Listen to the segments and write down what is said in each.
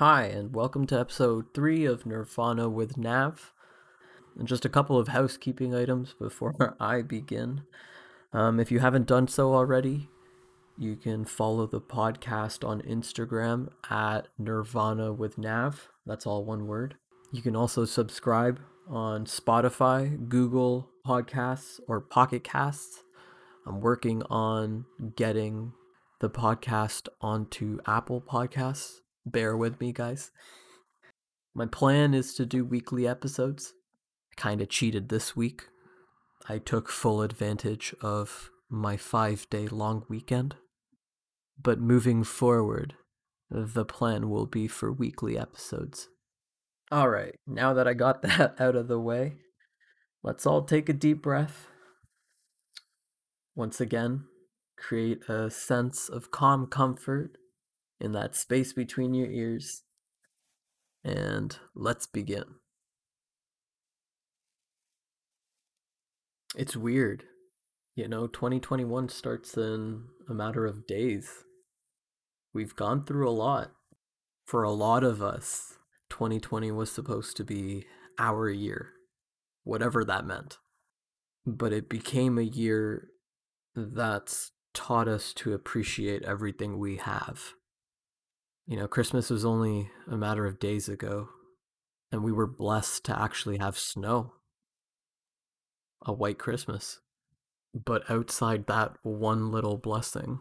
Hi, and welcome to episode 3 of Nirvana with Nav. And just a couple of housekeeping items before I begin. Um, if you haven't done so already, you can follow the podcast on Instagram at Nirvana with Nav. That's all one word. You can also subscribe on Spotify, Google Podcasts, or Pocket Casts. I'm working on getting the podcast onto Apple Podcasts. Bear with me, guys. My plan is to do weekly episodes. I kind of cheated this week. I took full advantage of my five day long weekend. But moving forward, the plan will be for weekly episodes. Alright, now that I got that out of the way, let's all take a deep breath. Once again, create a sense of calm comfort in that space between your ears. And let's begin. It's weird. You know, 2021 starts in a matter of days. We've gone through a lot. For a lot of us, 2020 was supposed to be our year, whatever that meant. But it became a year that's taught us to appreciate everything we have. You know, Christmas was only a matter of days ago, and we were blessed to actually have snow. A white Christmas. But outside that one little blessing,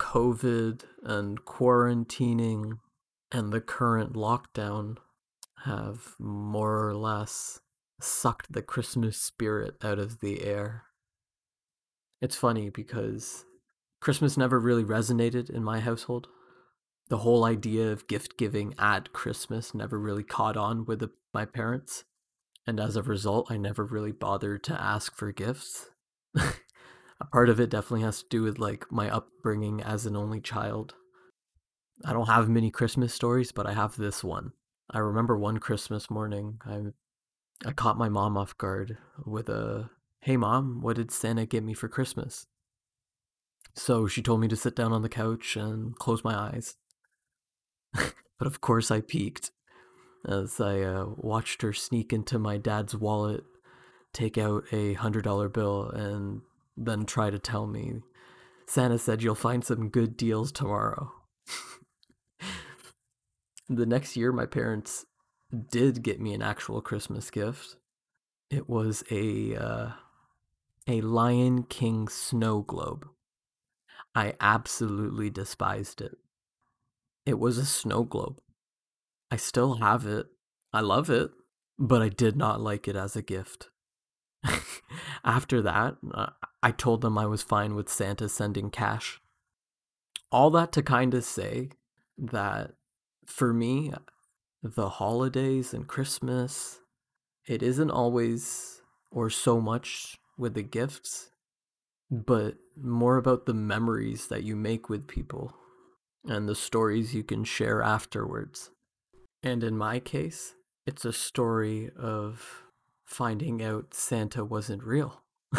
COVID and quarantining and the current lockdown have more or less sucked the Christmas spirit out of the air. It's funny because Christmas never really resonated in my household. The whole idea of gift giving at Christmas never really caught on with the, my parents. And as a result, I never really bothered to ask for gifts. a part of it definitely has to do with like my upbringing as an only child. I don't have many Christmas stories, but I have this one. I remember one Christmas morning, I I caught my mom off guard with a, "Hey mom, what did Santa get me for Christmas?" So she told me to sit down on the couch and close my eyes. but of course I peeked as I uh, watched her sneak into my dad's wallet, take out a hundred dollar bill, and then try to tell me, Santa said you'll find some good deals tomorrow. the next year, my parents did get me an actual Christmas gift. It was a uh, a Lion King snow globe. I absolutely despised it. It was a snow globe. I still have it. I love it, but I did not like it as a gift. After that, uh, I told them I was fine with Santa sending cash. All that to kind of say that for me, the holidays and Christmas, it isn't always or so much with the gifts, but more about the memories that you make with people and the stories you can share afterwards. And in my case, it's a story of finding out Santa wasn't real.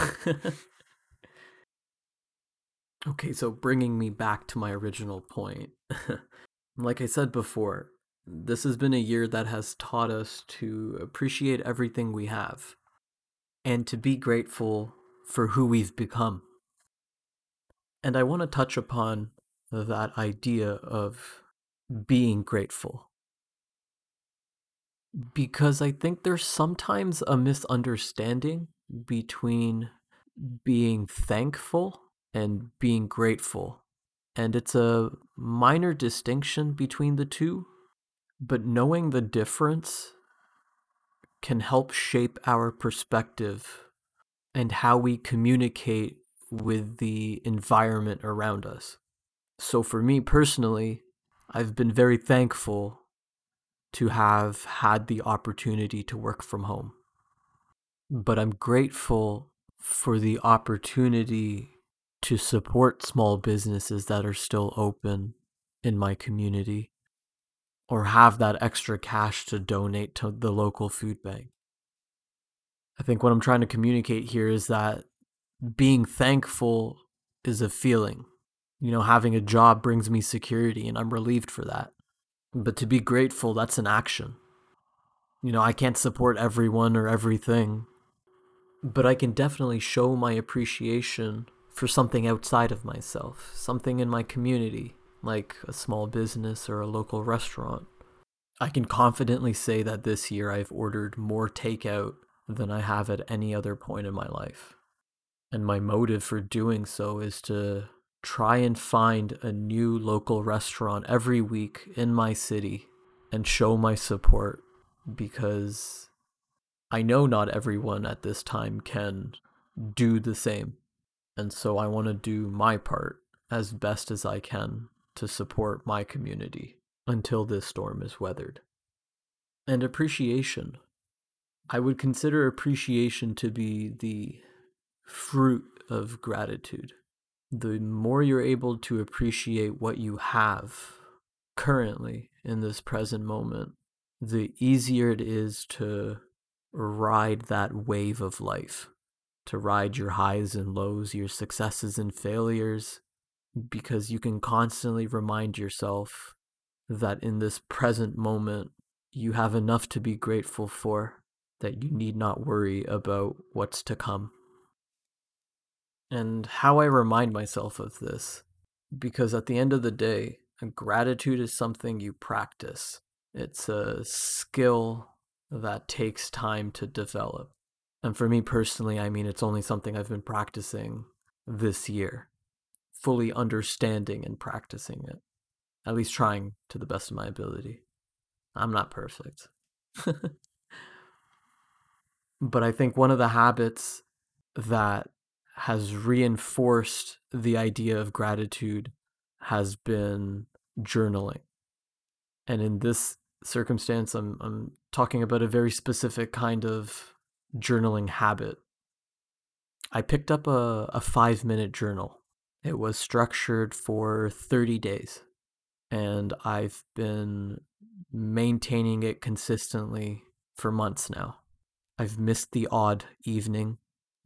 okay, so bringing me back to my original point. like I said before, this has been a year that has taught us to appreciate everything we have and to be grateful for who we've become. And I want to touch upon that idea of being grateful. Because I think there's sometimes a misunderstanding between being thankful and being grateful. And it's a minor distinction between the two, but knowing the difference can help shape our perspective and how we communicate with the environment around us. So, for me personally, I've been very thankful to have had the opportunity to work from home. But I'm grateful for the opportunity to support small businesses that are still open in my community or have that extra cash to donate to the local food bank. I think what I'm trying to communicate here is that being thankful is a feeling. You know, having a job brings me security and I'm relieved for that. But to be grateful, that's an action. You know, I can't support everyone or everything, but I can definitely show my appreciation for something outside of myself, something in my community, like a small business or a local restaurant. I can confidently say that this year I've ordered more takeout than I have at any other point in my life. And my motive for doing so is to try and find a new local restaurant every week in my city and show my support because I know not everyone at this time can do the same. And so I want to do my part as best as I can to support my community until this storm is weathered. And appreciation. I would consider appreciation to be the fruit of gratitude. The more you're able to appreciate what you have currently in this present moment, the easier it is to ride that wave of life, to ride your highs and lows, your successes and failures, because you can constantly remind yourself that in this present moment, you have enough to be grateful for, that you need not worry about what's to come. And how I remind myself of this, because at the end of the day, gratitude is something you practice. It's a skill that takes time to develop. And for me personally, I mean, it's only something I've been practicing this year, fully understanding and practicing it, at least trying to the best of my ability. I'm not perfect. but I think one of the habits that has reinforced the idea of gratitude has been journaling. And in this circumstance, I'm, I'm talking about a very specific kind of journaling habit. I picked up a, a five minute journal. It was structured for 30 days, and I've been maintaining it consistently for months now. I've missed the odd evening,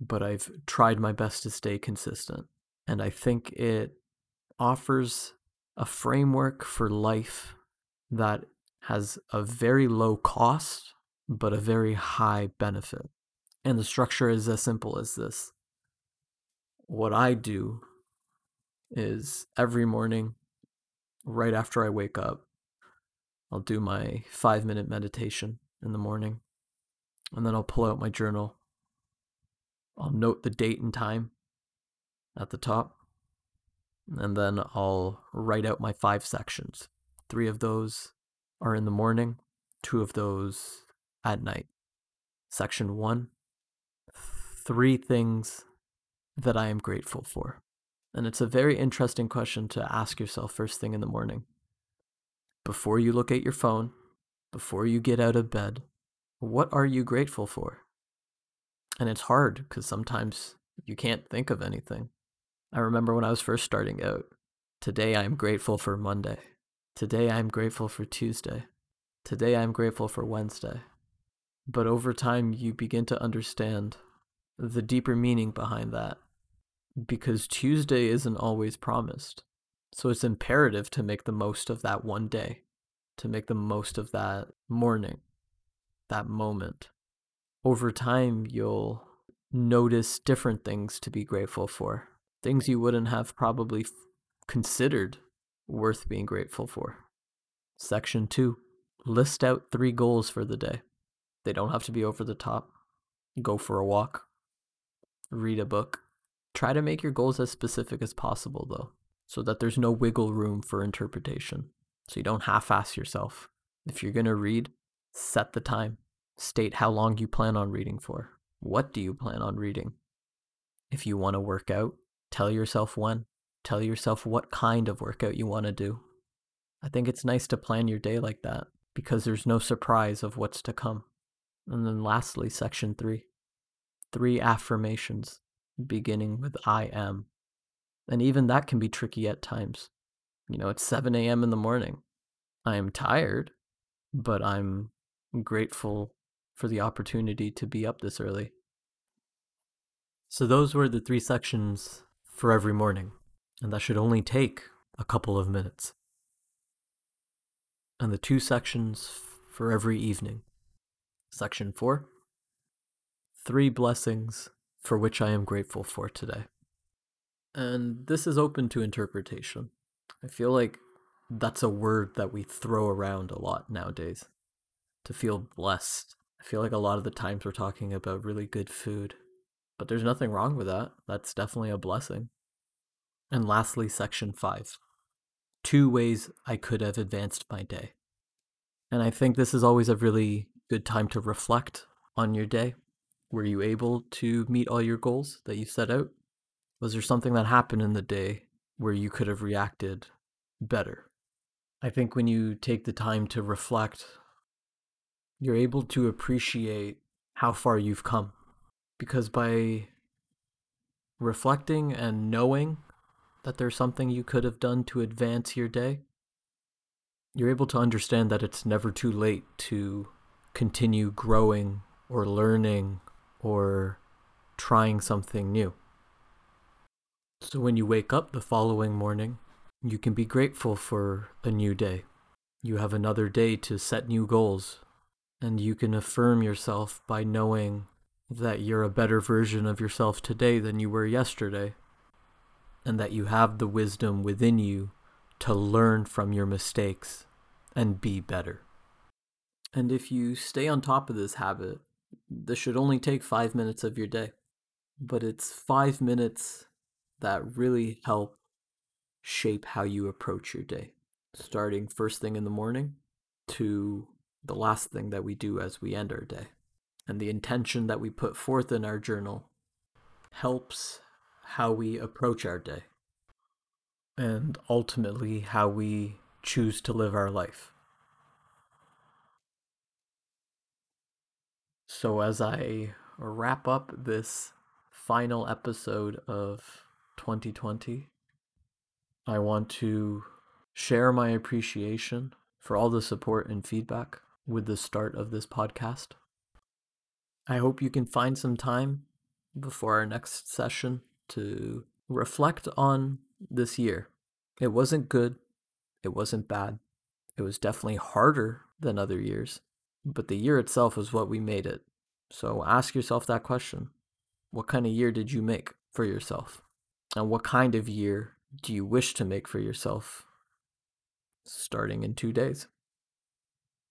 but I've tried my best to stay consistent. And I think it offers a framework for life that has a very low cost, but a very high benefit. And the structure is as simple as this. What I do is every morning, right after I wake up, I'll do my five minute meditation in the morning. And then I'll pull out my journal. I'll note the date and time at the top. And then I'll write out my five sections. Three of those are in the morning, two of those at night. Section one three things that I am grateful for. And it's a very interesting question to ask yourself first thing in the morning. Before you look at your phone, before you get out of bed, what are you grateful for? And it's hard because sometimes you can't think of anything. I remember when I was first starting out, today I am grateful for Monday. Today I am grateful for Tuesday. Today I am grateful for Wednesday. But over time, you begin to understand the deeper meaning behind that because Tuesday isn't always promised. So it's imperative to make the most of that one day, to make the most of that morning, that moment. Over time, you'll notice different things to be grateful for, things you wouldn't have probably considered worth being grateful for. Section 2 List out three goals for the day. They don't have to be over the top. Go for a walk, read a book. Try to make your goals as specific as possible, though, so that there's no wiggle room for interpretation. So you don't half ass yourself. If you're going to read, set the time. State how long you plan on reading for. What do you plan on reading? If you want to work out, tell yourself when. Tell yourself what kind of workout you want to do. I think it's nice to plan your day like that because there's no surprise of what's to come. And then lastly, section three three affirmations beginning with I am. And even that can be tricky at times. You know, it's 7 a.m. in the morning. I am tired, but I'm grateful for the opportunity to be up this early. So, those were the three sections for every morning and that should only take a couple of minutes. and the two sections for every evening. Section 4 Three blessings for which I am grateful for today. And this is open to interpretation. I feel like that's a word that we throw around a lot nowadays. To feel blessed. I feel like a lot of the times we're talking about really good food. But there's nothing wrong with that. That's definitely a blessing. And lastly, section 5 Two ways I could have advanced my day. And I think this is always a really good time to reflect on your day. Were you able to meet all your goals that you set out? Was there something that happened in the day where you could have reacted better? I think when you take the time to reflect, you're able to appreciate how far you've come. Because by reflecting and knowing that there's something you could have done to advance your day, you're able to understand that it's never too late to continue growing or learning or trying something new. So when you wake up the following morning, you can be grateful for a new day. You have another day to set new goals, and you can affirm yourself by knowing that you're a better version of yourself today than you were yesterday, and that you have the wisdom within you to learn from your mistakes and be better. And if you stay on top of this habit, this should only take five minutes of your day. But it's five minutes that really help shape how you approach your day, starting first thing in the morning to the last thing that we do as we end our day. And the intention that we put forth in our journal helps how we approach our day and ultimately how we choose to live our life. So, as I wrap up this final episode of 2020, I want to share my appreciation for all the support and feedback with the start of this podcast. I hope you can find some time before our next session to reflect on this year. It wasn't good, it wasn't bad, it was definitely harder than other years, but the year itself is what we made it. So ask yourself that question What kind of year did you make for yourself? And what kind of year do you wish to make for yourself starting in two days?